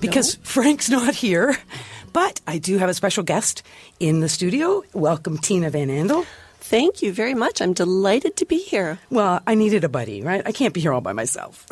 because Frank's not here, but I do have a special guest in the studio. Welcome, Tina Van Andel. Thank you very much. I'm delighted to be here. Well, I needed a buddy, right? I can't be here all by myself.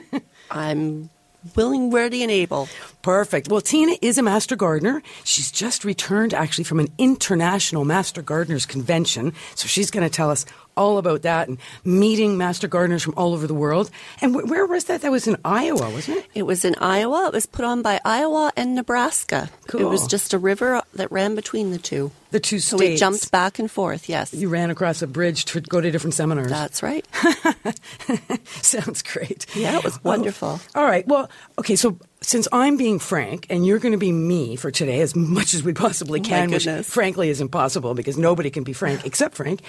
I'm willing, ready, and able. Perfect. Well, Tina is a master gardener. She's just returned actually from an international master gardeners convention. So she's going to tell us all about that and meeting master gardeners from all over the world. And wh- where was that? That was in Iowa, wasn't it? It was in Iowa. It was put on by Iowa and Nebraska. Cool. It was just a river that ran between the two. The two So states. we jumped back and forth, yes. You ran across a bridge to go to different seminars. That's right. Sounds great. Yeah, it was oh, wonderful. All right. Well, okay. So since I'm being Frank and you're going to be me for today, as much as we possibly Oh can, which frankly is impossible because nobody can be Frank except Frank,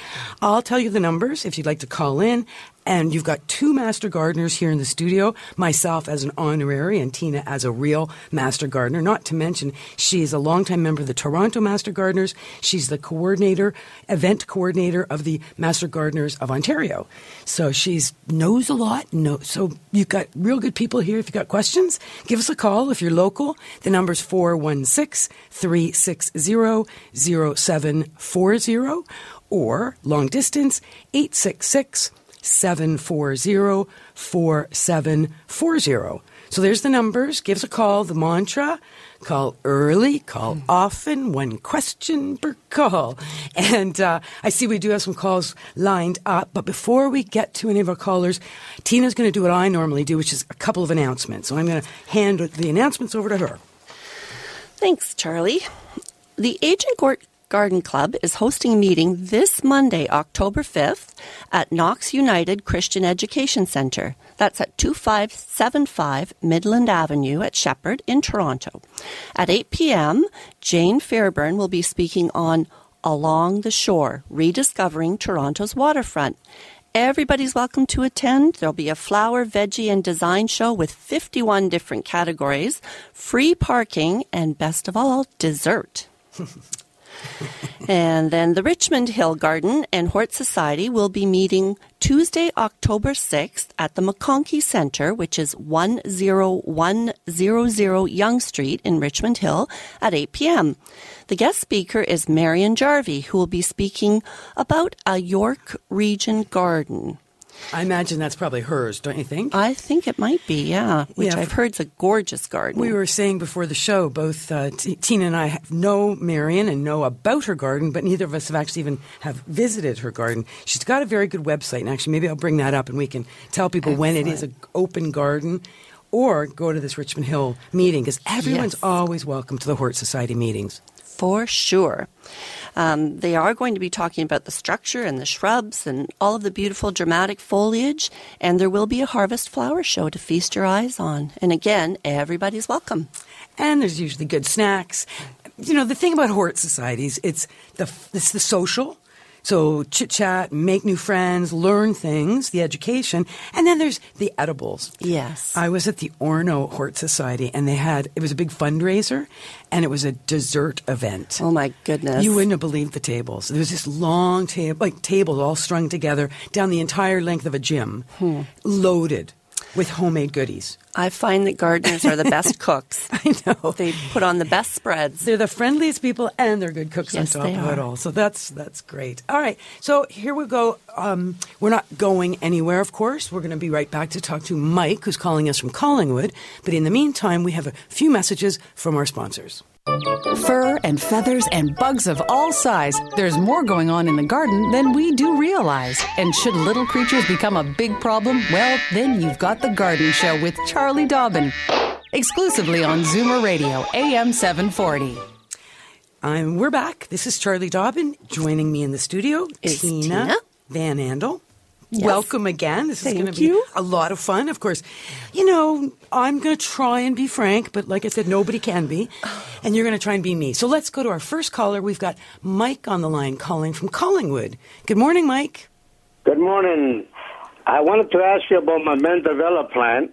I'll tell you the numbers if you'd like to call in. And you've got two master gardeners here in the studio, myself as an honorary and Tina as a real master gardener. Not to mention, she is a longtime member of the Toronto Master Gardeners. She's the coordinator, event coordinator of the Master Gardeners of Ontario. So she's knows a lot. So you've got real good people here. If you've got questions, give us a call if you're local. The number's 416 360 0740 or long distance 866 740 4740. So there's the numbers. Give us a call. The mantra call early, call often, one question per call. And uh, I see we do have some calls lined up. But before we get to any of our callers, Tina's going to do what I normally do, which is a couple of announcements. So I'm going to hand the announcements over to her. Thanks, Charlie. The Agent Gort Garden Club is hosting a meeting this Monday, October 5th, at Knox United Christian Education Centre. That's at 2575 Midland Avenue at Sheppard in Toronto. At 8 p.m., Jane Fairburn will be speaking on Along the Shore Rediscovering Toronto's Waterfront. Everybody's welcome to attend. There'll be a flower, veggie, and design show with 51 different categories, free parking, and best of all, dessert. and then the Richmond Hill Garden and Hort Society will be meeting Tuesday, October 6th at the McConaghy Center, which is 10100 Yonge Street in Richmond Hill at 8 p.m. The guest speaker is Marion Jarvie, who will be speaking about a York Region garden. I imagine that's probably hers, don't you think? I think it might be, yeah, which Yeah. I've heard is a gorgeous garden. We were saying before the show, both uh, T- Tina and I know Marion and know about her garden, but neither of us have actually even have visited her garden. She's got a very good website, and actually, maybe I'll bring that up and we can tell people when it is an open garden. Or go to this Richmond Hill meeting because everyone's Yes. always welcome to the Hort Society meetings. For sure. Um, they are going to be talking about the structure and the shrubs and all of the beautiful dramatic foliage, and there will be a harvest flower show to feast your eyes on. And again, everybody's welcome. and there's usually good snacks. You know, the thing about Hort societies, it's the it's the social. So chit chat, make new friends, learn things, the education, and then there's the edibles. Yes. I was at the Orono Hort Society, and they had it was a big fundraiser, and it was a dessert event. Oh my goodness. You wouldn't have believed the tables. There was this long table, like tables all strung together down the entire length of a gym, Hmm. loaded with homemade goodies. I find that gardeners are the best cooks. I know. They put on the best spreads. They're the friendliest people, and they're good cooks Yes, on top of it all. So that's that's great. All right, so here we go. Um, we're not going anywhere, of course. We're going to be right back to talk to Mike, who's calling us from Collingwood. But in the meantime, we have a few messages from our sponsors. Fur and feathers and bugs of all size. There's more going on in the garden than we do realize. And should little creatures become a big problem, well, then you've got The Garden Show with Charlie Dobbin. Exclusively on Zoomer Radio, AM 740. I'm, we're back. This is Charlie Dobbin. Joining me in the studio, Is Tina, Tina. Van Andel. Yes. Welcome again. This Thank is going to be you. a lot of fun. Of course, you know, I'm going to try and be frank, but like I said, nobody can be. And you're going to try and be me. So let's go to our first caller. We've got Mike on the line calling from Collingwood. Good morning, Mike. Good morning. I wanted to ask you about my Mandevilla plant.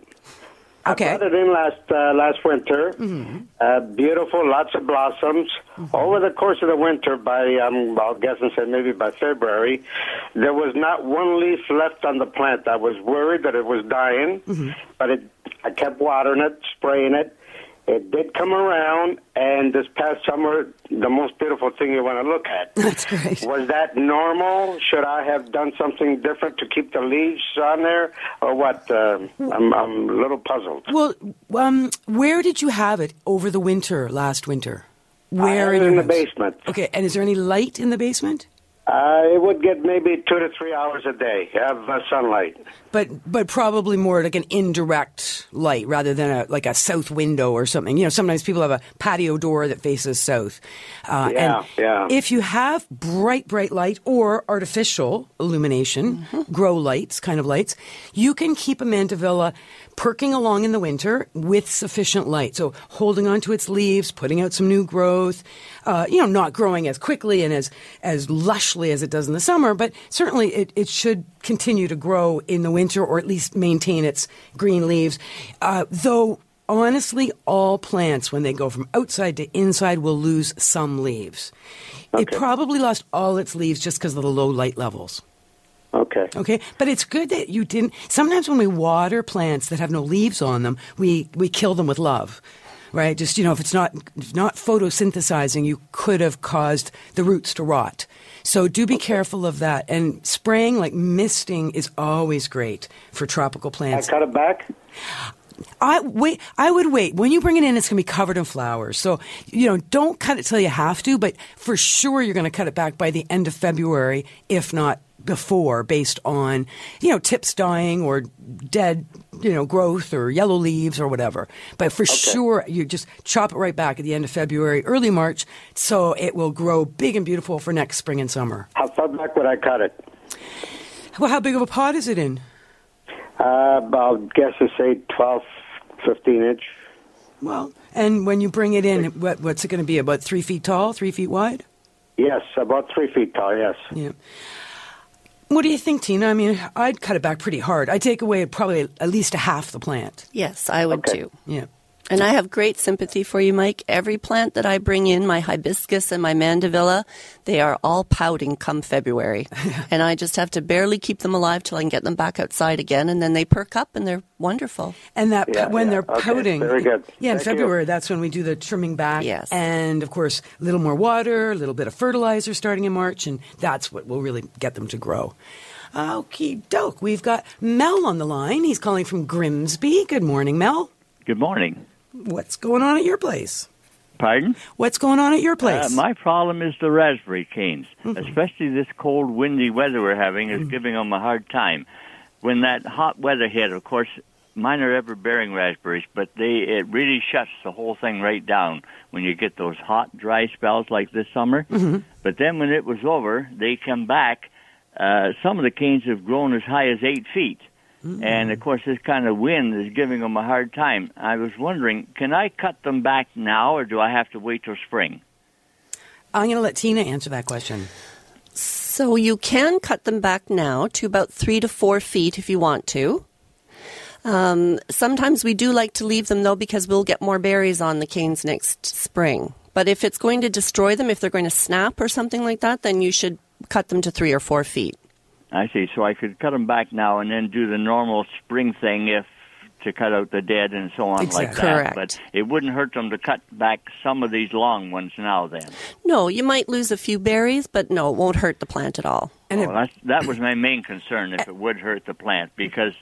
Okay. I brought it in last uh, last winter. Mm-hmm. Uh, beautiful, lots of blossoms. Over the course of the winter, by um, I'll guess and say maybe by February, there was not one leaf left on the plant. I was worried that it was dying, Mm-hmm. but it, I kept watering it, spraying it. It did come around, and this past summer, the most beautiful thing you want to look at. That's great. Was that normal? Should I have done something different to keep the leaves on there, or what? Uh, I'm, I'm a little puzzled. Well, um, where did you have it over the winter, last winter? Where I had in the basement. Okay, and is there any light in the basement? Uh, it would get maybe two to three hours a day of uh, sunlight. But but probably more like an indirect light rather than a like a south window or something. You know, sometimes people have a patio door that faces south. Uh, Yeah, and yeah. If you have bright bright light or artificial illumination, Mm-hmm. grow lights kind of lights, you can keep a mandevilla perking along in the winter with sufficient light. So holding onto its leaves, putting out some new growth. Uh, you know, not growing as quickly and as as lushly as it does in the summer, but certainly it, it should continue to grow in the winter or at least maintain its green leaves. Uh, though honestly, all plants when they go from outside to inside will lose some leaves. It probably lost all its leaves just because of the low light levels. Okay. Okay, but it's good that you didn't. Sometimes when we water plants that have no leaves on them, we we kill them with love, right? Just you know, if it's not if not photosynthesizing, you could have caused the roots to rot. So do be careful of that. And spraying like misting is always great for tropical plants. I cut it back. I wait. I would wait. When you bring it in, it's going to be covered in flowers. So you know, don't cut it till you have to. But for sure, you're going to cut it back by the end of February, if not before, based on you know tips dying or dead, you know, growth or yellow leaves or whatever. But for sure, you just chop it right back at the end of February, early March, so it will grow big and beautiful for next spring and summer. How far back would I cut it? Well, how big of a pot is it in? Uh, I'll guess to say 12, 15 inch. Well, and when you bring it in, what, what's it going to be? About three feet tall, three feet wide? Yes, about three feet tall. Yes. Yeah. What do you think, Tina? I mean, I'd cut it back pretty hard. I'd take away probably at least a half the plant. Yes, I would Okay. too. Yeah. And I have great sympathy for you, Mike. Every plant that I bring in, my hibiscus and my mandevilla, they are all pouting come February. and I just have to barely keep them alive till I can get them back outside again, and then they perk up and they're wonderful. And that Yeah, when yeah. they're Okay, pouting, very good. yeah, in Thank you. February, that's when we do the trimming back. Yes. and of course, a little more water, a little bit of fertilizer starting in March, and that's what will really get them to grow. Okie doke. We've got Mel on the line. He's calling from Grimsby. Good morning, Mel. Good morning. What's going on at your place? Pardon? What's going on at your place? Uh, my problem is the raspberry canes, especially this cold, windy weather we're having is giving them a hard time. When that hot weather hit, of course, mine are ever bearing raspberries, but they it really shuts the whole thing right down when you get those hot, dry spells like this summer. But then when it was over, they come back. Uh, some of the canes have grown as high as eight feet. And of course, this kind of wind is giving them a hard time. I was wondering, can I cut them back now, or do I have to wait till spring? I'm going to let Tina answer that question. So you can cut them back now to about three to four feet if you want to. Um, sometimes we do like to leave them though because we'll get more berries on the canes next spring. But if it's going to destroy them, if they're going to snap or something like that, then you should cut them to three or four feet. I see. So I could cut them back now and then do the normal spring thing if to cut out the dead and so on like that. Correct. But it wouldn't hurt them to cut back some of these long ones now. Then. No, you might lose a few berries, but no, it won't hurt the plant at all. And oh, well, that's, that was my main concern if it would hurt the plant because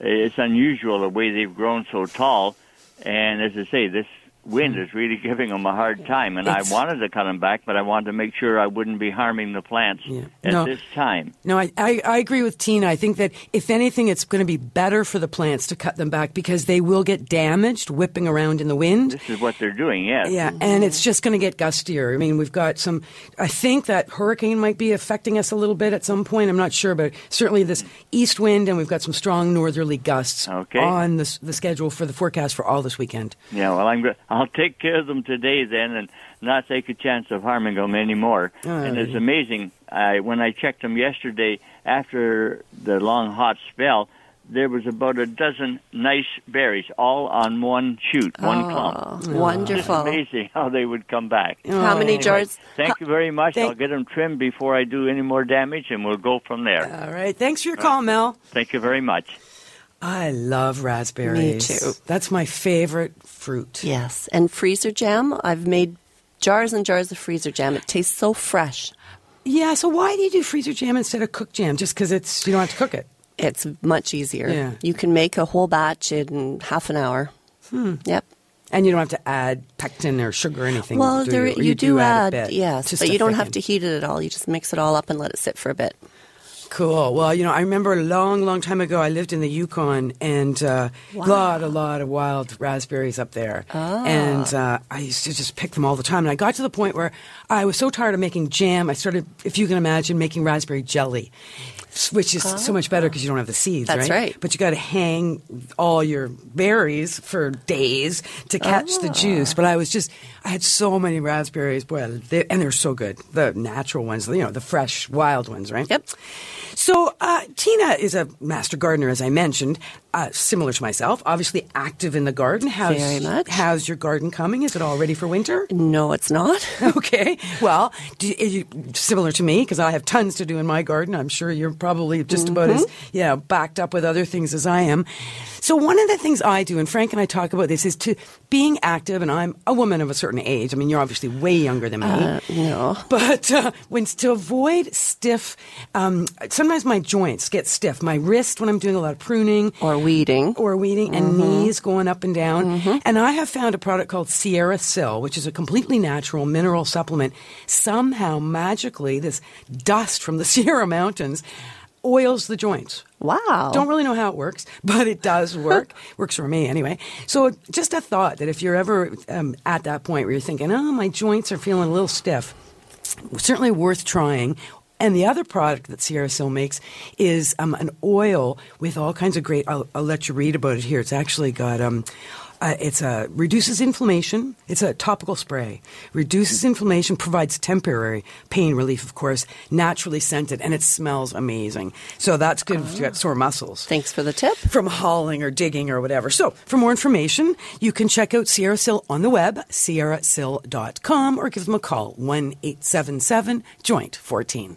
it's unusual the way they've grown so tall. And as I say, this wind is really giving them a hard time. And It's- I wanted to cut them back, but I wanted to make sure I wouldn't be harming the plants Yeah. at No. this time. No, I, I, I agree with Tina. I think that if anything, it's going to be better for the plants to cut them back because they will get damaged whipping around in the wind. This is what they're doing, yes. Yeah, and it's just going to get gustier. I mean, we've got some. I think that hurricane might be affecting us a little bit at some point. I'm not sure, but certainly this east wind, and we've got some strong northerly gusts Okay. on the, the schedule for the forecast for all this weekend. Yeah, well, I'm I'll take care of them today then, and not take a chance of harming them anymore. and it's amazing. I when I checked them yesterday after the long hot spell, there was about a dozen nice berries, all on one shoot, one oh, clump. Oh, It's wonderful. amazing how they would come back. How many Anyway, jars? Thank you very much. Thank- I'll get them trimmed before I do any more damage, and we'll go from there. All right, thanks for your call, Mel. Thank you very much. I love raspberries. Me too. That's my favorite fruit. Yes, and freezer jam. I've made jars and jars of freezer jam. It tastes so fresh. Yeah. So why do you do freezer jam instead of cooked jam? Just because it's you don't have to cook it. It's much easier. Yeah. You can make a whole batch in half an hour. Hmm. Yep. And you don't have to add pectin or sugar or anything. Well, do there, you? Or you, do, a add, bit yes, but you don't have to heat it at all. You just mix it all up and let it sit for a bit. Cool. Well, you know, I remember a long, long time ago, I lived in the Yukon and a Wow. lot, a lot of wild raspberries up there. Ah. And uh, I used to just pick them all the time. And I got to the point where I was so tired of making jam, I started, if you can imagine, making raspberry jelly. Which is so much better because you don't have the seeds, Ah. That's right. But you got to hang all your berries for days to catch the Ah. juice. But I was just, I had so many raspberries, boy, they, and they're so good. The natural ones, you know, the fresh, wild ones, right? Yep. So uh, Tina is a master gardener, as I mentioned, uh, similar to myself. Obviously active in the garden. How's, Very much. How's your garden coming? Is it all ready for winter? No, it's not. okay. Well, do, you, similar to me because I have tons to do in my garden. I'm sure you're probably just about as Mm-hmm. you know backed up with other things as I am. So one of the things I do, and Frank and I talk about this, is to being active. And I'm a woman of a certain age. I mean, you're obviously way younger than me. Uh, no. But uh, when to avoid stiff, um, sometimes my joints get stiff. My wrist when I'm doing a lot of pruning Or weeding. or weeding, and knees going up and down. And I have found a product called SierraSil, which is a completely natural mineral supplement. Somehow, magically, this dust from the Sierra Mountains oils the joints. Wow. Don't really know how it works, but it does work. works for me anyway. So just a thought that if you're ever um, at that point where you're thinking, oh, my joints are feeling a little stiff, certainly worth trying. And the other product that SierraSil makes is um, an oil with all kinds of great. I'll, I'll let you read about it here. It's actually got. Um, uh, it's a reduces inflammation. It's a topical spray. Reduces inflammation, provides temporary pain relief, of course, naturally scented, and it smells amazing. So that's good if you've got sore muscles Thanks for the tip. from hauling or digging or whatever. So, for more information, you can check out SierraSil on the web, sierrasil.com, or give them a call, 1 877 Joint 14.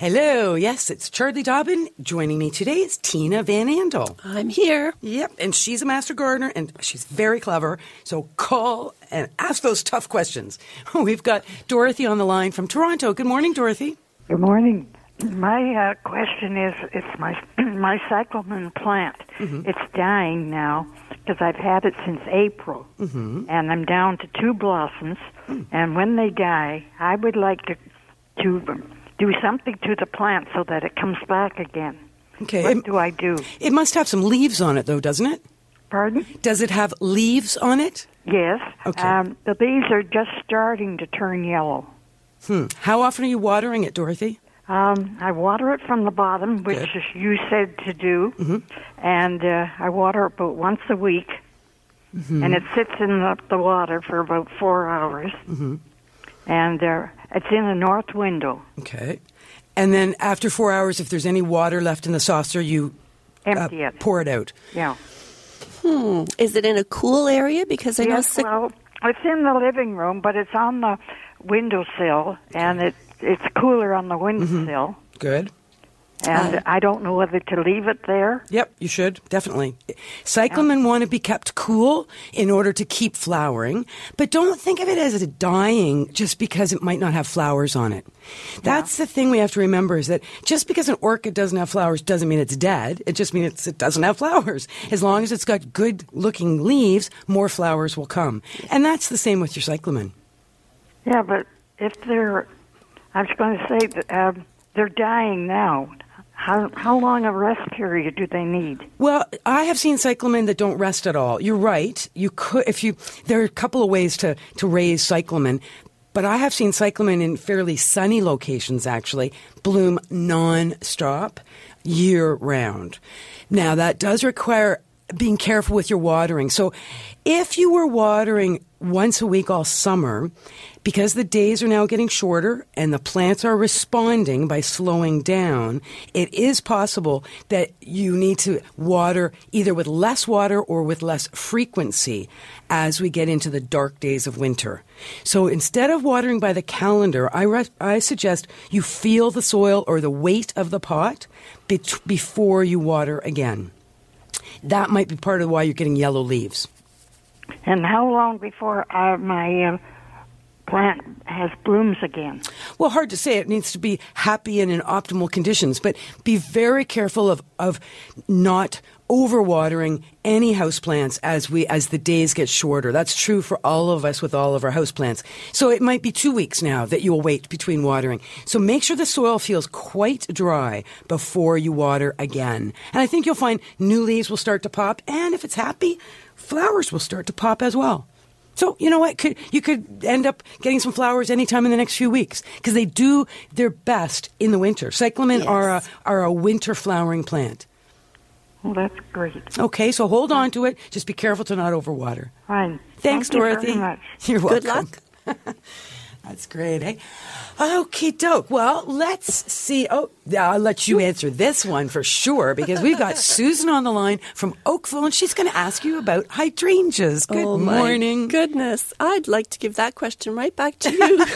Hello, yes, it's Charlie Dobbin. Joining me today is Tina Van Andel. I'm here. Yep, and she's a master gardener and she's very clever. So call and ask those tough questions. We've got Dorothy on the line from Toronto. Good morning, Dorothy. Good morning. My uh, question is, it's my my cyclamen plant. Mm-hmm. It's dying now because I've had it since April, mm-hmm. and I'm down to two blossoms. Hmm. And when they die, I would like to to do something to the plant so that it comes back again. Okay. What It, do I do? it must have some leaves on it, though, doesn't it? Pardon? Does it have leaves on it? Yes. Okay. Um, the leaves are just starting to turn yellow. Hmm. How often are you watering it, Dorothy? Um, I water it from the bottom, which Good. you said to do, and uh, I water it about once a week, and it sits in the, the water for about four hours, and uh, it's in the north window, Okay. And then after four hours, if there's any water left in the saucer, you uh, empty it. pour it out. Yeah. Hmm. Is it in a cool area? Because I know Yes, sick- well, it's in the living room, but it's on the windowsill, and it it's cooler on the windowsill. Good. And Uh, I don't know whether to leave it there. Yep, you should definitely. Cyclamen want to be kept cool in order to keep flowering, but don't think of it as a dying just because it might not have flowers on it. That's the thing we have to remember is that just because an orchid doesn't have flowers doesn't mean it's dead. It just means it doesn't have flowers. As long as it's got good looking leaves, more flowers will come. And that's the same with your cyclamen. Yeah, but if they're, I was going to say that um, they're dying now. How how long a rest period do they need? Well, I have seen cyclamen that don't rest at all. You're right. You could, if you, there are a couple of ways to, to raise cyclamen, but I have seen cyclamen in fairly sunny locations actually bloom non-stop year round. Now that does require being careful with your watering. So if you were watering once a week all summer, because the days are now getting shorter and the plants are responding by slowing down, it is possible that you need to water either with less water or with less frequency as we get into the dark days of winter. So instead of watering by the calendar, I, re- I suggest you feel the soil or the weight of the pot bet- before you water again. That might be part of why you're getting yellow leaves. And how long before uh, my uh, plant has blooms again? Well, hard to say. It needs to be happy and in optimal conditions, but be very careful of, of not overwatering any houseplants as we as the days get shorter. That's true for all of us with all of our houseplants. So it might be two weeks now that you will wait between watering. So make sure the soil feels quite dry before you water again. And I think you'll find new leaves will start to pop, and if it's happy, flowers will start to pop as well. So you know what? Could, you could end up getting some flowers anytime in the next few weeks because they do their best in the winter. Cyclamen are a are a winter flowering plant. Well, that's great. Okay, so hold on to it. Just be careful to not overwater. Fine. Thanks, Thank you very Dorothy. much. You're welcome. Good luck. That's great, eh? Okay, doke. Well, let's see. Oh, I'll let you answer this one for sure because we've got Susan on the line from Oakville and she's going to ask you about hydrangeas. Good oh my morning. Goodness. I'd like to give that question right back to you.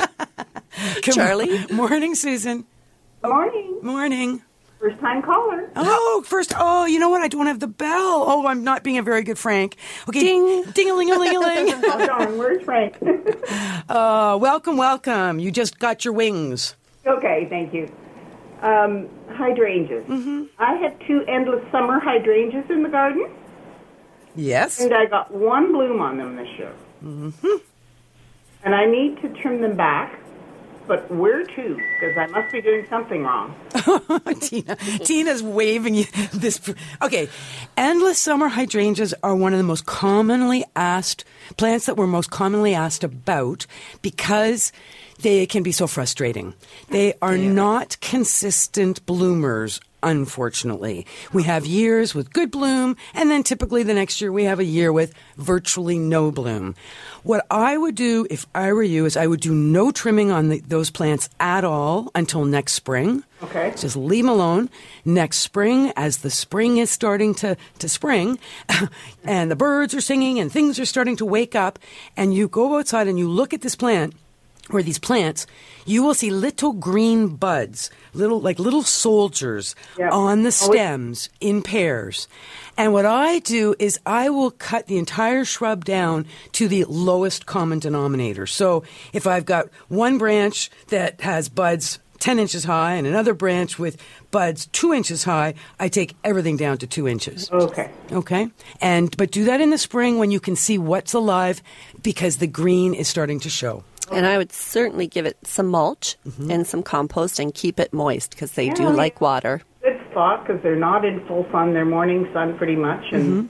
Good Charlie. Morning, Susan. Morning. Morning. First time caller. Oh, first, oh, you know what? I don't have the bell. Oh, I'm not being a very good Frank. Okay. Ding. Ding a ling a ling a ling. Oh, darn, where's Frank? Uh, welcome, welcome. You just got your wings. okay, thank you. Um, hydrangeas. Mm-hmm. I have two endless summer hydrangeas in the garden, Yes. and I got one bloom on them this year. Mm-hmm. And I need to trim them back, but where to? Because I must be doing something wrong. Tina. Tina's waving you this. Okay. Endless summer hydrangeas are one of the most commonly asked plants that we're most commonly asked about because they can be so frustrating. They are not consistent bloomers. Unfortunately, we have years with good bloom, and then typically the next year we have a year with virtually no bloom. What I would do if I were you is I would do no trimming on the, those plants at all until next spring. Okay. Just leave them alone. Next spring, as the spring is starting to, to spring, and the birds are singing and things are starting to wake up, and you go outside and you look at this plant, or these plants, you will see little green buds, little like little soldiers Yep. on the stems in pairs. And what I do is I will cut the entire shrub down to the lowest common denominator. So if I've got one branch that has buds 10 inches high and another branch with buds 2 inches high, I take everything down to 2 inches. Okay. Okay? And but do that in the spring when you can see what's alive because the green is starting to show. And I would certainly give it some mulch Mm-hmm. and some compost and keep it moist because they do like water. Good spot because they're not in full sun. They're morning sun pretty much and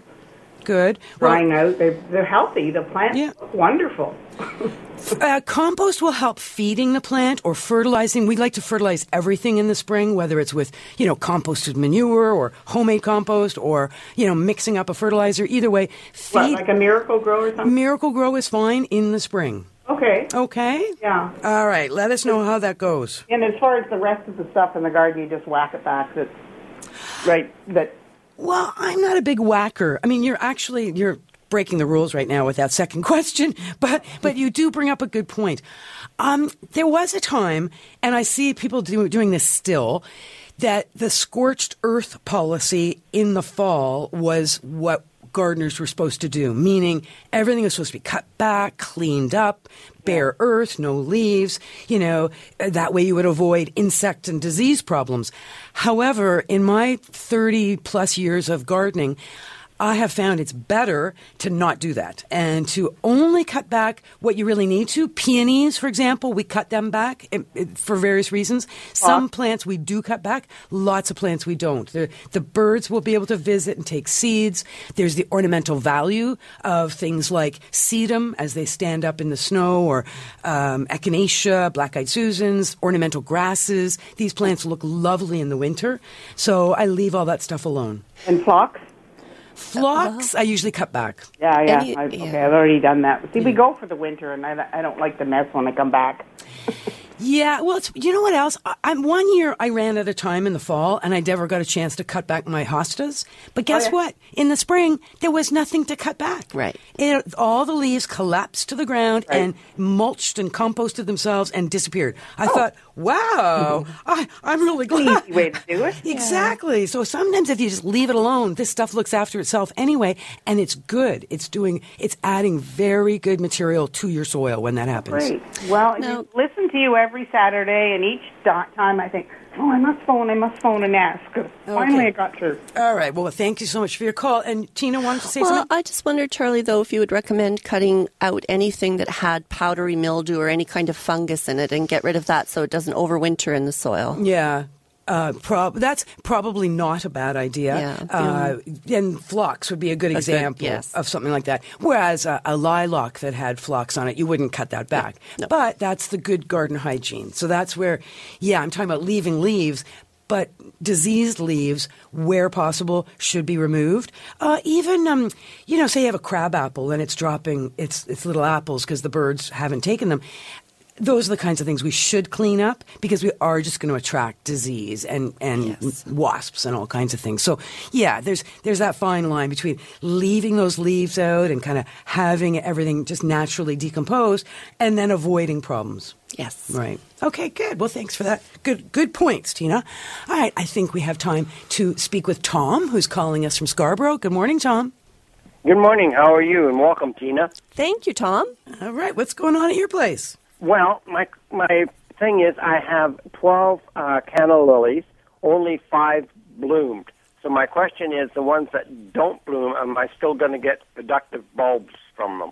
Good. Well, drying out. They're, they're healthy. The plants Yeah. look wonderful. Uh, compost will help feeding the plant or fertilizing. We like to fertilize everything in the spring, whether it's with, you know, composted manure or homemade compost or, you know, mixing up a fertilizer. Either way, What, feed. like a Miracle-Gro or something? Miracle-Gro is fine in the spring. Okay. Okay? Yeah. All right. Let us know how that goes. And as far as the rest of the stuff in the garden, you just whack it back. That's right. That Well, I'm not a big whacker. I mean, you're actually you're breaking the rules right now with that second question, but but you do bring up a good point. Um, there was a time, and I see people do, doing this still, that the scorched earth policy in the fall was what gardeners were supposed to do, meaning everything was supposed to be cut back, cleaned up, bare earth, no leaves, you know, that way you would avoid insect and disease problems. However, in my 30 plus years of gardening, I have found it's better to not do that and to only cut back what you really need to. Peonies, for example, we cut them back eh, eh, for various reasons. Some plants we do cut back, lots of plants we don't. The, the birds will be able to visit and take seeds. There's the ornamental value of things like sedum as they stand up in the snow or um, echinacea, black eyed Susans, ornamental grasses. These plants look lovely in the winter. So I leave all that stuff alone. And phlox? Phlox, uh-huh. I usually cut back. Yeah, yeah. Any- I, yeah. Okay, I've already done that. See, we mm. go for the winter, and I, I don't like the mess when I come back. Yeah, well, it's, you know what else? I, I'm one year I ran at a time in the fall, and I never got a chance to cut back my hostas. But guess oh, yeah. what? In the spring, there was nothing to cut back. Right. It, all the leaves collapsed to the ground and mulched and composted themselves and disappeared. I oh. thought, wow, I, I'm really glad. Easy way to do it. Exactly. So sometimes if you just leave it alone, this stuff looks after itself anyway, and it's good. It's doing, it's adding very good material to your soil when that happens. Great. Well, Now- listen to you every Saturday, and each time I think, oh, I must phone, I must phone and ask. Finally, I got through. All right. Well, thank you so much for your call. And Tina wanted to say Well, something. I just wondered, Charlie, though, if you would recommend cutting out anything that had powdery mildew or any kind of fungus in it and get rid of that so it doesn't overwinter in the soil. Yeah. Uh, prob- that's probably not a bad idea. Yeah. Uh, and phlox would be a good A good- example yes. of something like that. Whereas a, a lilac that had phlox on it, you wouldn't cut that back. No. But that's the good garden hygiene. So that's where, yeah, I'm talking about leaving leaves. But diseased leaves, where possible, should be removed. Uh, even, um, you know, say you have a crab apple and it's dropping its, its little apples because the birds haven't taken them those are the kinds of things we should clean up because we are just going to attract disease and, and Yes. wasps and all kinds of things. So yeah, there's there's that fine line between leaving those leaves out and kind of having everything just naturally decompose and then avoiding problems. Yes. Right. Okay, good. Well, thanks for that. Good good points, Tina. All right, I think we have time to speak with Tom, who's calling us from Scarborough. Good morning, Tom. Good morning. How are you? And welcome, Tina. Thank you, Tom. All right, what's going on at your place? Well, my my thing is, I have twelve uh, canna lilies. Only five bloomed. So my question is, the ones that don't bloom, am I still going to get productive bulbs from them?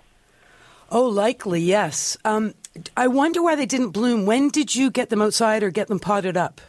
Oh, likely, yes. Um, I wonder why they didn't bloom. When did you get them outside or get them potted up?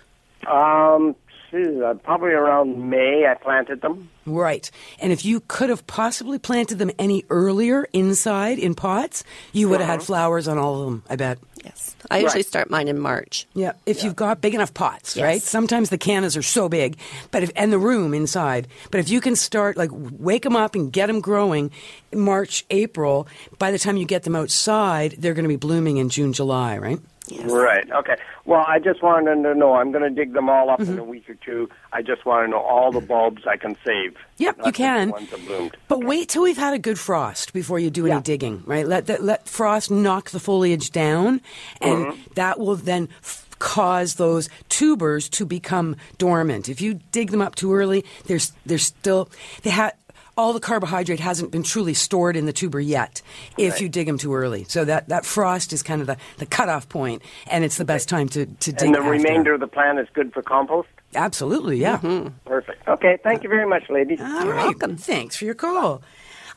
Um, geez, uh, probably around May. I planted them. Right. And if you could have possibly planted them any earlier inside in pots, you would have had flowers on all of them, I bet. Yes. I usually Right. start mine in March. Yeah, if you've got big enough pots, Yes. right? Sometimes the cannas are so big, but if and the room inside. But if you can start like wake them up and get them growing, March, April. By the time you get them outside, they're going to be blooming in June, July, right? Yes. Right. Okay. Well, I just wanted to know. I'm going to dig them all up Mm-hmm. in a week or two. I just want to know all the bulbs I can save. Yep, you can. The ones that bloomed. But wait till we've had a good frost before you do any Yeah. digging, right? Let that, let frost knock the foliage down, and Mm-hmm. that will then f- cause those tubers to become dormant. If you dig them up too early, there's there's still they have. All the carbohydrate hasn't been truly stored in the tuber yet if you dig them too early. So that, that frost is kind of the, the cutoff point, and it's the best time to, to dig And the after. remainder of the plant is good for compost. Absolutely, yeah. Mm-hmm. Perfect. Okay. Thank you very much, ladies. You're welcome. Thanks for your call.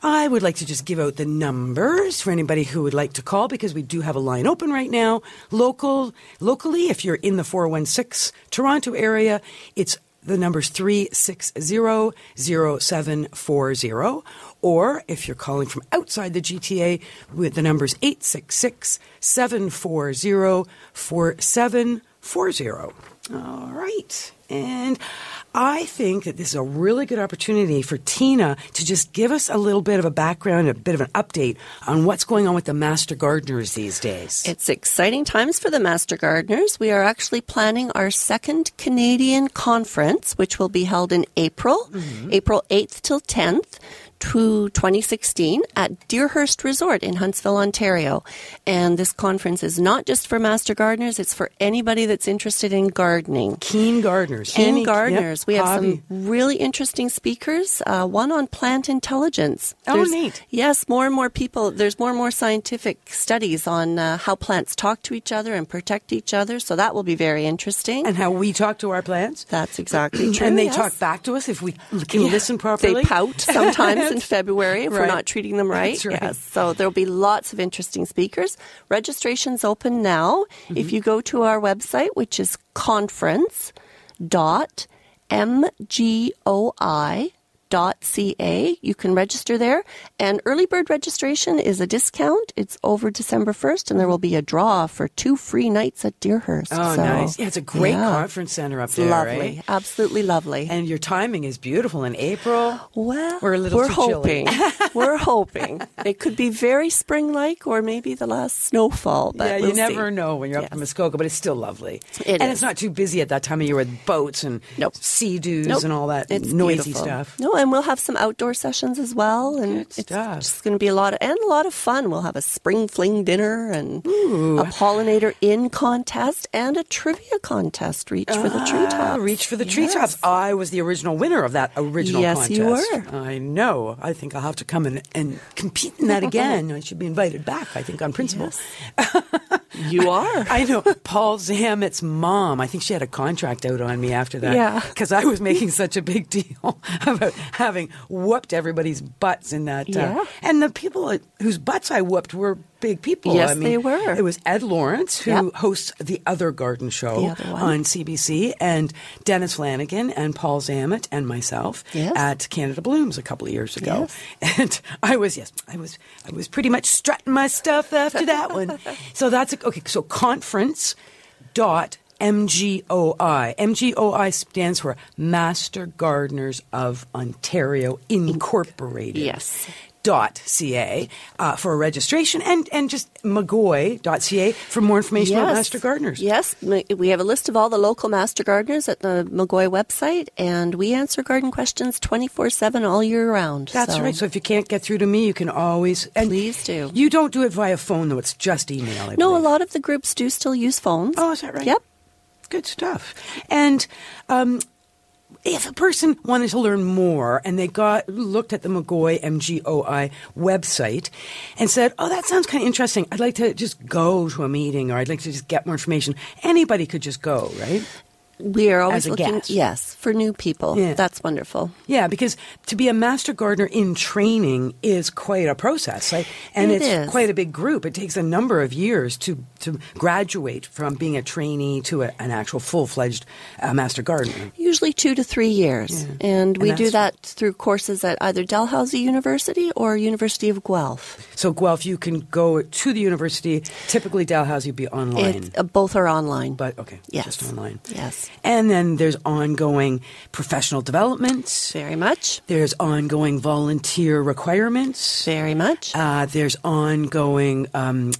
I would like to just give out the numbers for anybody who would like to call because we do have a line open right now. Local, locally, if you're in the 416 Toronto area, it's the number's 360-0740. Or if you're calling from outside the GTA, the number's 866-740-4740. All right. And I think that this is a really good opportunity for Tina to just give us a little bit of a background, a bit of an update on what's going on with the master gardeners these days. It's exciting times for the Master Gardeners. We are actually planning our second Canadian conference, which will be held in April, mm-hmm. April 8th till 10th. To 2016 at Deerhurst Resort in Huntsville, Ontario. And this conference is not just for master gardeners, it's for anybody that's interested in gardening. Keen gardeners. Keen Any- gardeners. yep, we have hobby. some really interesting speakers, uh, one on plant intelligence. Oh, neat. Yes, more and more people, there's more and more scientific studies on uh, how plants talk to each other and protect each other. So that will be very interesting. And how we talk to our plants. That's exactly true. and they yes. talk back to us if we can Yeah. listen properly. They pout sometimes in February if we're not treating them right. Right. Yes. So there'll be lots of interesting speakers. Registration's open now. Mm-hmm. If you go to our website, which is conference dot mgoi ca you can register there and early bird registration is a discount it's over december 1st and there will be a draw for two free nights at deerhurst Oh, So, nice. Yeah, it's a great yeah. conference center up it's there. lovely right? absolutely lovely And your timing is beautiful in April. well, We're a little we're hoping. we're hoping it could be very spring-like, or maybe the last snowfall. But yeah, we'll you never see. know when you're up in Muskoka, but it's still lovely. It and is. it's not too busy at that time of year with boats and Nope. sea doos Nope. and all that It's noisy beautiful. stuff. No, and we'll have some outdoor sessions as well, and it's just going to be a lot of and a lot of fun. We'll have a spring fling dinner and a pollinator in contest and a trivia contest. Reach for the Ah, treetops. reach for the Yes. treetops. I was the original winner of that original Yes, contest. you were. I know. I think I'll have to come in and compete in that again. I should be invited back, I think, on principle. You are. I know. Paul Zammit's mom, I think she had a contract out on me after that. Yeah. Because I was making such a big deal about having whooped everybody's butts in that. uh, and the people whose butts I whooped were big people. Yes, I mean, they were. It was Ed Lawrence, who Yep. hosts the other garden show other on CBC, and Denis Flanagan and Paul Zammit and myself Yes. at Canada Blooms a couple of years ago. Yes. And I was, yes, I was, I was pretty much strutting my stuff after that one. so that's a, okay. So conference dot MGOI. MGOI stands for Master Gardeners of Ontario Incorporated. Yes. Dot ca uh, for registration and and just McGoy.ca for more information about Master Gardeners. Yes, we have a list of all the local master gardeners at the McGoy website, and we answer garden questions 24 7 all year round. That's So- right. So if you can't get through to me, you can always and Please do. You don't do it via phone though; it's just email. I No, a lot of the groups do still use phones. Oh, is that right? Yep. Good stuff. And um, if a person wanted to learn more and they got looked at the McGoy MGOI website and said, "Oh, that sounds kind of interesting. I'd like to just go to a meeting or I'd like to just get more information." Anybody could just go, right? We are always looking, guest. yes, for new people. Yeah. That's wonderful. Yeah, because to be a master gardener in training is quite a process, right? and It it's is. quite a big group. It takes a number of years to to graduate from being a trainee to a, an actual full fledged uh, master gardener. Usually two to three years. And we And do that through courses at either Dalhousie University or University of Guelph. So Guelph, you can go to the university. Typically, Dalhousie would be online, It, uh, both are online. but okay, yes. just online. Yes. And then there's ongoing professional development. Very much. There's ongoing volunteer requirements. Very much. Uh, there's ongoing. Um,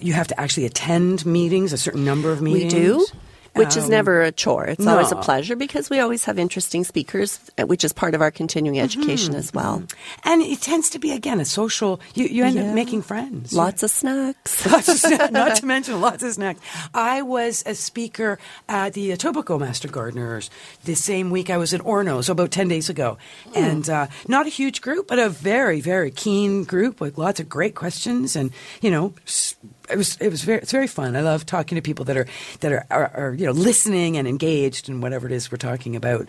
you have to actually attend meetings, a certain number of meetings. we do. Which is Um, never a chore. It's always a pleasure because we always have interesting speakers, uh, which is part of our continuing education Mm-hmm. as well. and it tends to be again a social. You, you end Yeah. up making friends. Lots of snacks. lots of snacks, not to mention lots of snacks. I was a speaker at the Etobicoke Master Gardeners the same week I was in Orono, so about 10 days ago. And uh, not a huge group, but a very, very keen group with lots of great questions. And, you know, it was it was very it's very fun. I love talking to people that are that are, are, are you know listening and engaged in whatever it is we're talking about.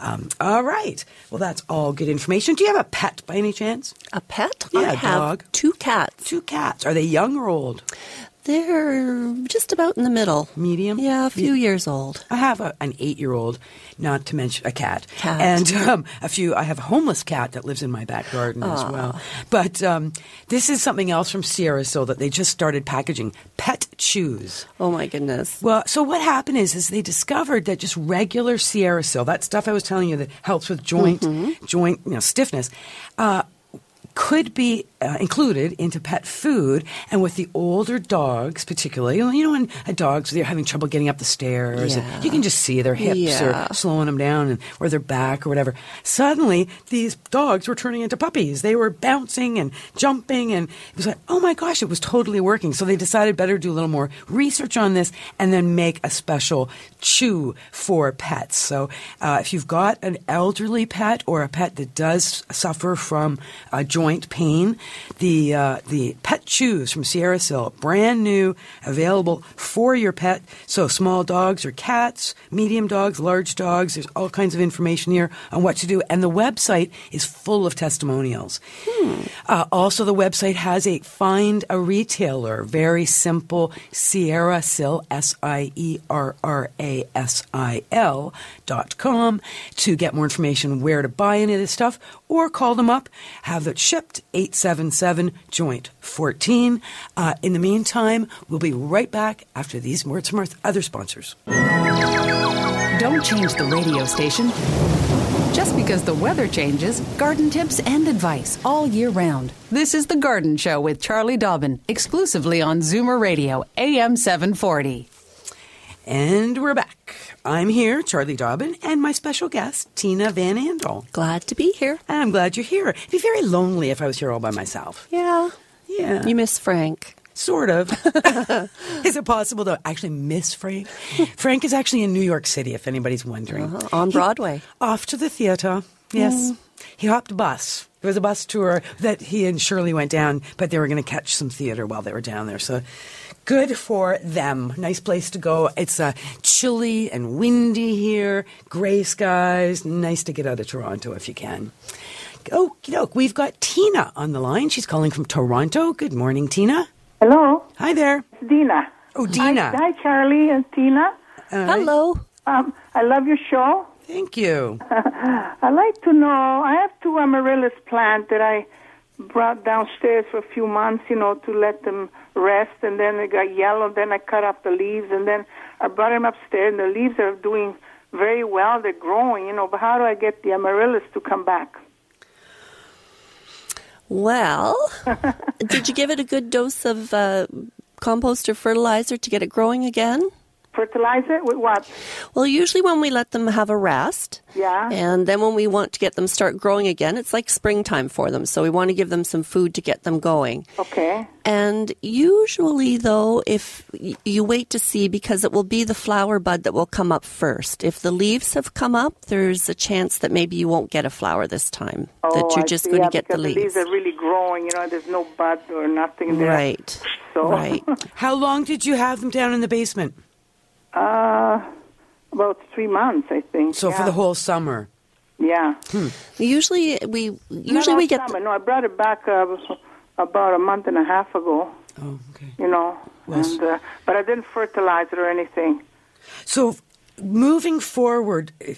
Um, all right, well that's all good information. Do you have a pet by any chance? A pet? Yeah, I a have dog. two cats. Two cats. Are they young or old? They're just about in the middle. Medium? Yeah, a few years old. I have a, an eight-year-old, not to mention a cat, Cat. and um, a few. I have a homeless cat that lives in my back garden as well. But um, this is something else from SierraSil that they just started packaging: pet chews. Oh my goodness. Well, so what happened is, is they discovered that just regular SierraSil, that stuff I was telling you that helps with joint Mm-hmm. joint you know stiffness, uh, could be uh, included into pet food, and with the older dogs, particularly, you know, when uh, dogs they're having trouble getting up the stairs, and Yeah. you can just see their hips Yeah. or slowing them down, and, or their back or whatever. Suddenly, these dogs were turning into puppies. They were bouncing and jumping, and it was like, oh my gosh, it was totally working. So they decided better do a little more research on this, and then make a special chew for pets. So uh, if you've got an elderly pet or a pet that does suffer from uh, joint pain, the uh, the pet chews from SierraSil, brand new, available for your pet. So small dogs or cats, medium dogs, large dogs. There's all kinds of information here on what to do, and the website is full of testimonials. Uh, also, the website has a find a retailer, very simple. SierraSil, S I E R R A S I L dot com to get more information where to buy any of this stuff, or call them up, have it shipped 877 Joint 14. Uh, in the meantime, we'll be right back after these words from our other sponsors. Don't change the radio station. Just because the weather changes, garden tips and advice all year round. This is The Garden Show with Charlie Dobbin, exclusively on Zoomer Radio, AM 740. And we're back. I'm here, Charlie Dobbin, and my special guest, Tina Van Andel. Glad to be here. And I'm glad you're here. It'd be very lonely if I was here all by myself. Yeah. Yeah. You miss Frank. Sort of. is it possible to actually miss Frank? Frank is actually in New York City, if anybody's wondering. Uh-huh. On Broadway. Off to the theater. Yes. He hopped a bus. It was a bus tour that he and Shirley went down, but they were going to catch some theater while they were down there. So good for them. Nice place to go. It's uh, chilly and windy here, gray skies. Nice to get out of Toronto if you can. Okie doke. We've got Tina on the line. She's calling from Toronto. Good morning, Tina. Hello, Hi there. it's Dina. Oh, Dina. Hi, hi, Charlie and Tina. Hello. Um, I love your show. Thank you. I'd like to know. I have two amaryllis plants that I brought downstairs for a few months, you know, to let them rest, and then they got yellow. Then I cut off the leaves, and then I brought them upstairs, and the leaves are doing very well. They're growing, you know. But how do I get the amaryllis to come back? Well, did you give it a good dose of uh, compost or fertilizer to get it growing again? Fertilize it with what? Well, usually when we let them have a rest, Yeah. and then when we want to get them start growing again, it's like springtime for them. So we want to give them some food to get them going. Okay. And usually, though, if you wait to see, because it will be the flower bud that will come up first. If the leaves have come up, there's a chance that maybe you won't get a flower this time. Oh, that you're I just see. going yeah, to get the leaves. The leaves are really growing. You know, there's no bud or nothing there. Right. So, Right. How long did you have them down in the basement? Uh, about three months, I think. So for the whole summer. Yeah. Usually, we usually all we get. summer. No, I brought it back uh, about a month and a half ago. Oh, okay. You know, Yes. and uh, but I didn't fertilize it or anything. So, moving forward eh,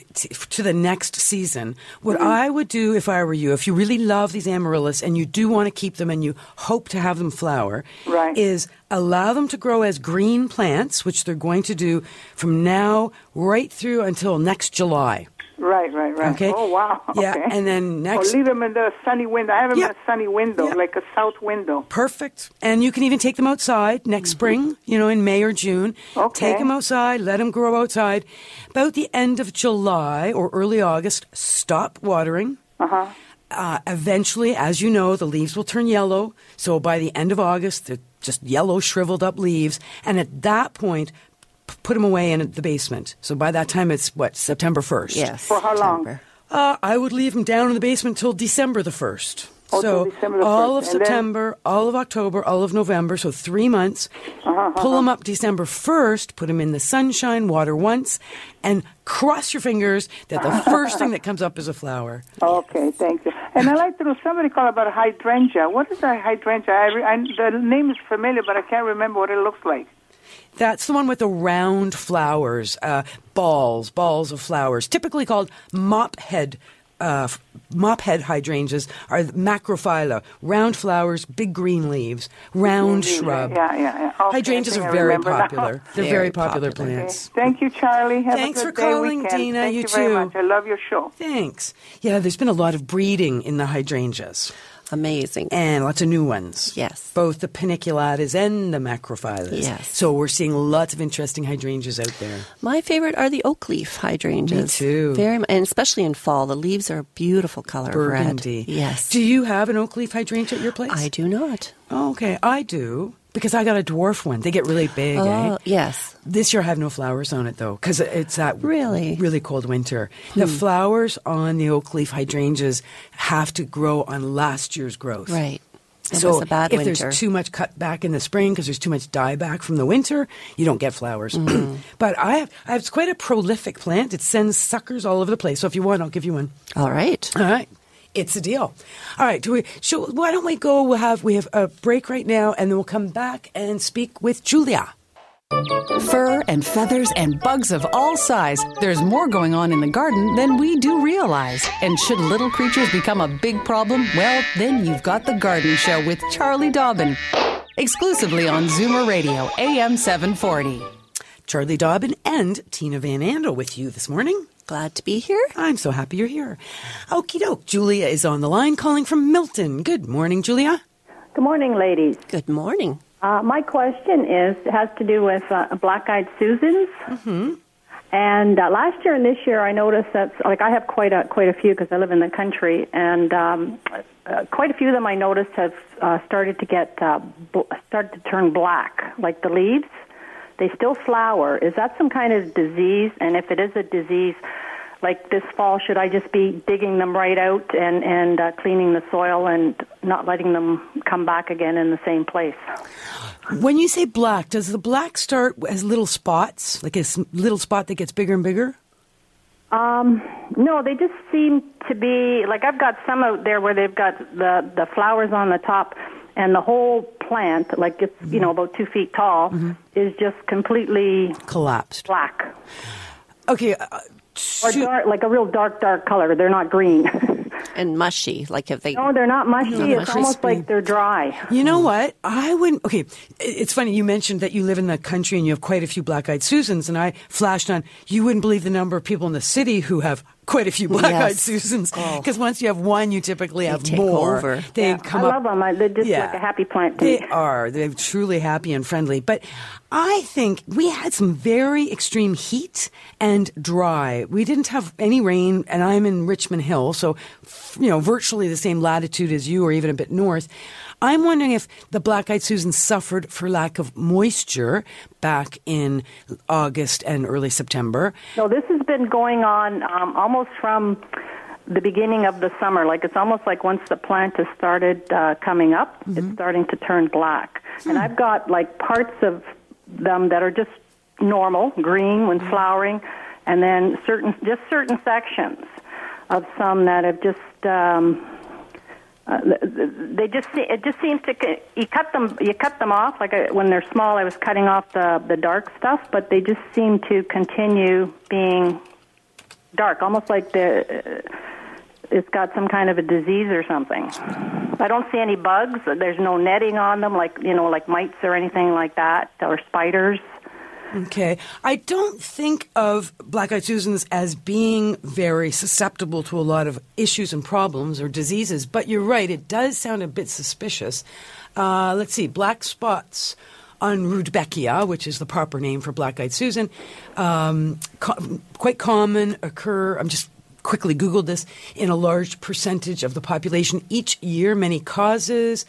to the next season, what I would do if I were you, if you really love these amaryllis and you do want to keep them and you hope to have them flower, Right. is allow them to grow as green plants, which they're going to do from now right through until next July. Right, right, right. Okay. Oh wow. Yeah, Okay. and then next. Or leave them in the sunny window. I have them Yeah. in a sunny window, Yeah. like a south window. Perfect. And you can even take them outside next spring, you know, in May or June. Mm-hmm. Okay. Take them outside, let them grow outside. About the end of July or early August, stop watering. Uh-huh. Uh, eventually, as you know, the leaves will turn yellow. So by the end of August, they're just yellow, shriveled up leaves. And at that point, p- put them away in the basement. So by that time, it's what, September 1st? Yes. For how long? Uh, I would leave them down in the basement till December the 1st. Oh, so the all 1st. of And then- September, all of October, all of November, so three months. Uh-huh, Pull them up December 1st, put them in the sunshine, water once, and cross your fingers that the first thing that comes up is a flower. Okay, thank you. And I like to know somebody called about hydrangea. What is a hydrangea? I, I, the name is familiar, but I can't remember what it looks like. That's the one with the round flowers, uh, balls, balls of flowers, typically called mop head. Uh, f- mop head hydrangeas are macrophylla, round flowers, big green leaves, round shrub. Yeah, yeah, yeah. Okay, Hydrangeas are very popular. They're very, Very popular, popular. Okay. plants. Thank you, Charlie. Have Thanks a for calling, weekend. Dina. Thank You you very too. much. I love your show. Thanks. Yeah, there's been a lot of breeding in the hydrangeas. Amazing. And lots of new ones. Yes. Both the paniculatas and the macrophyllas. Yes. So we're seeing lots of interesting hydrangeas out there. My favorite are the oak leaf hydrangeas. Me too. Very, and especially in fall, the leaves are a beautiful color of red. Burgundy. Yes. Do you have an oak leaf hydrangea at your place? I do not. Oh, okay. I do. Because I got a dwarf one. They get really big, Oh, eh? yes. This year I have no flowers on it though, because it's that Really? really cold winter. The Hmm. flowers on the oak leaf hydrangeas have to grow on last year's growth. Right. It so was a bad if winter. there's too much cut back in the spring because there's too much dieback from the winter, you don't get flowers. Mm-hmm. but I have, I have it's quite a prolific plant. It sends suckers all over the place. So if you want, I'll give you one. All right. All right. It's a deal. All right. Do we? Should, why don't we go? We'll have we have a break right now, and then we'll come back and speak with Julia. Fur and feathers and bugs of all size. There's more going on in the garden than we do realize. And should little creatures become a big problem, well, then you've got The Garden Show with Charlie Dobbin. Exclusively on Zoomer Radio, AM 740. Charlie Dobbin and Tina Van Andel with you this morning. Glad to be here. I'm so happy you're here. Okie doke. Julia is on the line calling from Milton. Good morning, Julia. Good morning, ladies. Good morning. Uh, my question is has to do with uh, black-eyed Susans. Mm-hmm. And uh, last year and this year, I noticed that like I have quite a quite a few because I live in the country, and um, uh, quite a few of them I noticed have uh, started to get uh, bl- started to turn black, like the leaves. They still flower. Is that some kind of disease? And if it is a disease, like this fall, should I just be digging them right out and and uh, cleaning the soil and not letting them come back again in the same place? When you say black, does the black start as little spots, like a little spot that gets bigger and bigger? Um, no, they just seem to be like I've got some out there where they've got the the flowers on the top, and the whole plant, like it's you know about two feet tall, is just completely Collapsed. black Okay. Uh, or dark, like a real dark dark color. They're not green. And mushy, like if they. no, they're not mushy. Not it's mushy. almost like they're dry. You know what? I wouldn't. Okay, it's funny. You mentioned that you live in the country and you have quite a few black eyed Susans, and I flashed on. You wouldn't believe the number of people in the city who have quite a few black eyed Yes. Susans. Oh. Because once you have one, you typically have take more. over. They Yeah, come I up. love them. I, they're just Yeah. like a happy plant They me. are. They're truly happy and friendly. But I think we had some very extreme heat and dry. We didn't have any rain, and I'm in Richmond Hill, so, you know, virtually the same latitude as you, or even a bit north. I'm wondering if the black eyed Susan suffered for lack of moisture back in August and early September. No, this has been going on um, almost from the beginning of the summer. Like it's almost like once the plant has started uh, coming up, it's starting to turn black. And I've got like parts of them that are just normal, green when flowering, and then certain just certain sections of some that have just. Um, uh, th- th- they just it just seems to you cut them you cut them off like I, when they're small I was cutting off the the dark stuff but they just seem to continue being dark almost like the uh, it's got some kind of a disease or something. I don't see any bugs there's no netting on them like you know like mites or anything like that or spiders Okay. I don't think of black eyed Susans as being very susceptible to a lot of issues and problems or diseases, but you're right, it does sound a bit suspicious. Uh, let's see, black spots on Rudbeckia, which is the proper name for black eyed Susan, um, co- quite common, occur, I'm just quickly Googled this, in a large percentage of the population each year, many causes.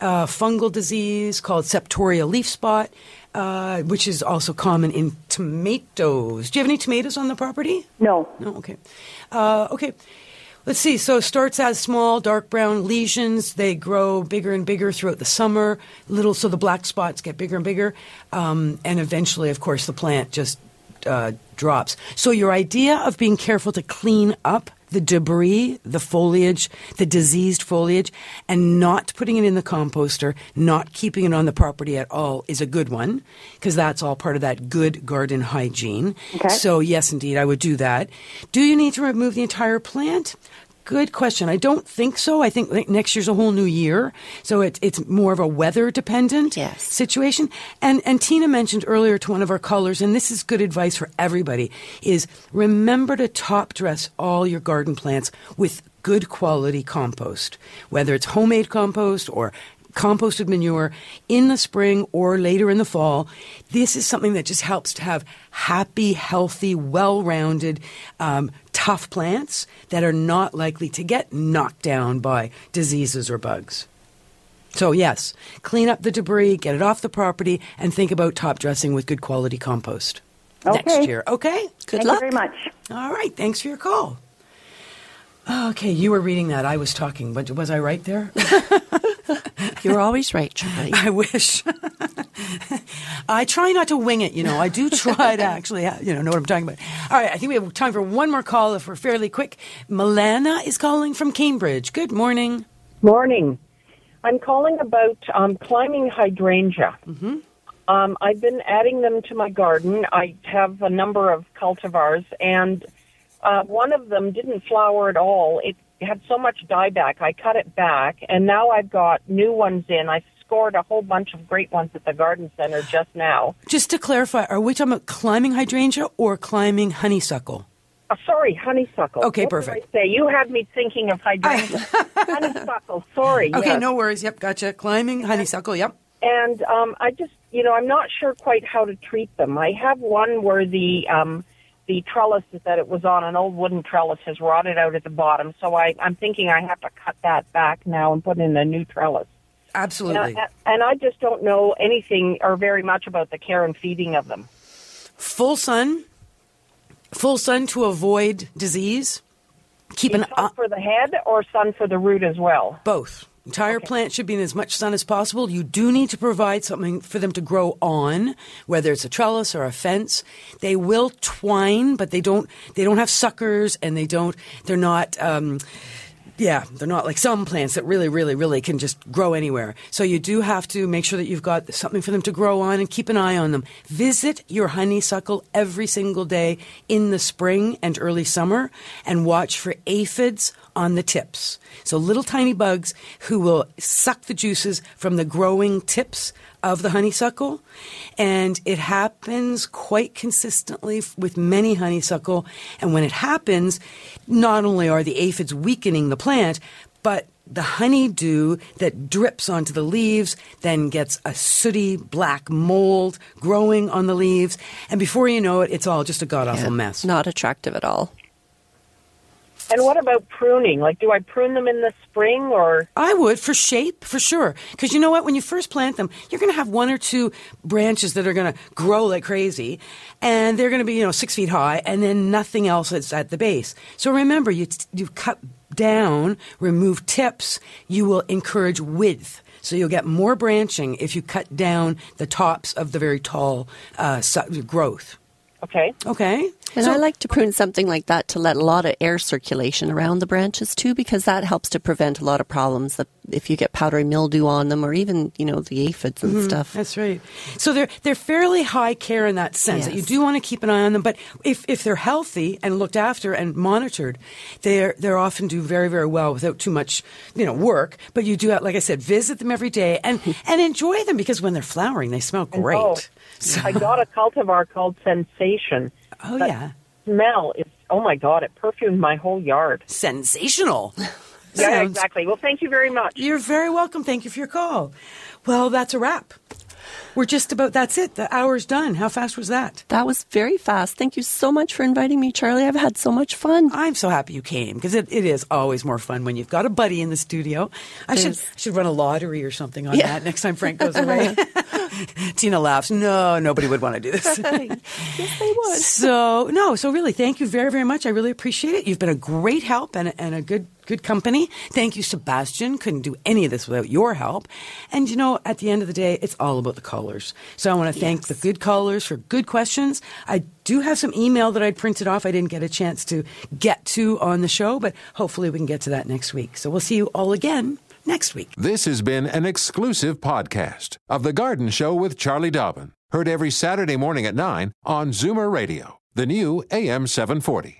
Uh, fungal disease called septoria leaf spot, uh, which is also common in tomatoes. Do you have any tomatoes on the property? no No, okay. Uh, okay. Let's see. So it starts as small, dark brown lesions. They grow bigger and bigger throughout the summer. Little, so the black spots get bigger and bigger, um, and eventually, of course, the plant just uh, drops. So your idea of being careful to clean up the debris, the foliage, the diseased foliage, and not putting it in the composter, not keeping it on the property at all is a good one because that's all part of that good garden hygiene. Okay. So, yes, indeed, I would do that. Do you need to remove the entire plant? Good question. I don't think so. I think next year's a whole new year, so it's it's more of a weather dependent Yes. situation. And and Tina mentioned earlier to one of our callers, and this is good advice for everybody: is remember to top dress all your garden plants with good quality compost, whether it's homemade compost or composted manure in the spring or later in the fall. This is something that just helps to have happy, healthy, well rounded, um, tough plants that are not likely to get knocked down by diseases or bugs. So, yes, clean up the debris, get it off the property, and think about top dressing with good quality compost Okay. next year. Okay? Good Thank luck. you very much. All right. Thanks for your call. Okay, you were reading that. I was talking, but was I right there? You're always right, Charlie. I wish. I try not to wing it, you know. I do try to actually, uh, you know, know what I'm talking about. All right, I think we have time for one more call if we're fairly quick. Milana is calling from Cambridge. Good morning. Morning. I'm calling about um, climbing hydrangea. Mm-hmm. Um, I've been adding them to my garden. I have a number of cultivars, and uh, one of them didn't flower at all. It had so much dieback. I cut it back, and now I've got new ones in. I scored a whole bunch of great ones at the garden center just now. Just to clarify, are we talking about climbing hydrangea or climbing honeysuckle? Uh, sorry, honeysuckle. Okay, What did perfect. I say you had me thinking of hydrangea. honeysuckle. Sorry. Okay, yes. no worries. Yep, gotcha. Climbing honeysuckle. Yep. and um, I just, you know, I'm not sure quite how to treat them. I have one where the um, the trellis that it was on, an old wooden trellis, has rotted out at the bottom. So I, I'm thinking I have to cut that back now and put in a new trellis. Absolutely. And I, and I just don't know anything or very much about the care and feeding of them. Full sun. Full sun to avoid disease. Keep an sun for the head or sun for the root as well. Both. Entire plant should be in as much sun as possible. You do need to provide something for them to grow on, whether it's a trellis or a fence. They will twine, but they don't. They don't have suckers, and they don't. They're not. Um, yeah, they're not like some plants that really, really, really can just grow anywhere. So you do have to make sure that you've got something for them to grow on and keep an eye on them. Visit your honeysuckle every single day in the spring and early summer and watch for aphids on the tips. So little tiny bugs who will suck the juices from the growing tips of the honeysuckle. And it happens quite consistently with many honeysuckle. And when it happens, not only are the aphids weakening the plant, but the honeydew that drips onto the leaves then gets a sooty black mold growing on the leaves. And before you know it, it's all just a god awful mess. Not attractive at all. And what about pruning? Like, do I prune them in the spring or? I would for shape, for sure. Because you know what? When you first plant them, you're going to have one or two branches that are going to grow like crazy, and they're going to be you know six feet high, and then nothing else is at the base. So remember, you you cut down, remove tips. You will encourage width. So you'll get more branching if you cut down the tops of the very tall uh, growth. Okay. Okay. And I like to prune something like that to let a lot of air circulation around the branches too, because that helps to prevent a lot of problems that if you get powdery mildew on them or even, you know, the aphids and Mhm, stuff. That's right. So they're they're fairly high care in that sense that you do want to keep an eye on them. But if, if they're healthy and looked after and monitored, they're they're often do very very well without too much you know work. But you do have, like I said, visit them every day and and enjoy them because when they're flowering, they smell And, great. Oh, I got a cultivar called Sensation. Oh That yeah. Smell is oh my god! It perfumed my whole yard. Sensational. Yeah, Sounds- exactly. Well, thank you very much. You're very welcome. Thank you for your call. Well, that's a wrap. We're just about that's it. The hour's done. How fast was that? That was very fast. Thank you so much for inviting me, Charlie. I've had so much fun. I'm so happy you came because it, it is always more fun when you've got a buddy in the studio. I should should run a lottery or something on Yeah. that next time Frank goes away. Tina laughs. No, nobody would want to do this. yes, they would. So no, so really, thank you very, very much. I really appreciate it. You've been a great help and, and a good good company. Thank you, Sebastian. Couldn't do any of this without your help. And you know, at the end of the day, it's all about the callers. So I want to thank the good callers for good questions. I do have some email that I printed off. I didn't get a chance to get to on the show, but hopefully we can get to that next week. So we'll see you all again next week. This has been an exclusive podcast of The Garden Show with Charlie Dobbin. Heard every Saturday morning at 9 on Zoomer Radio, the new AM 740.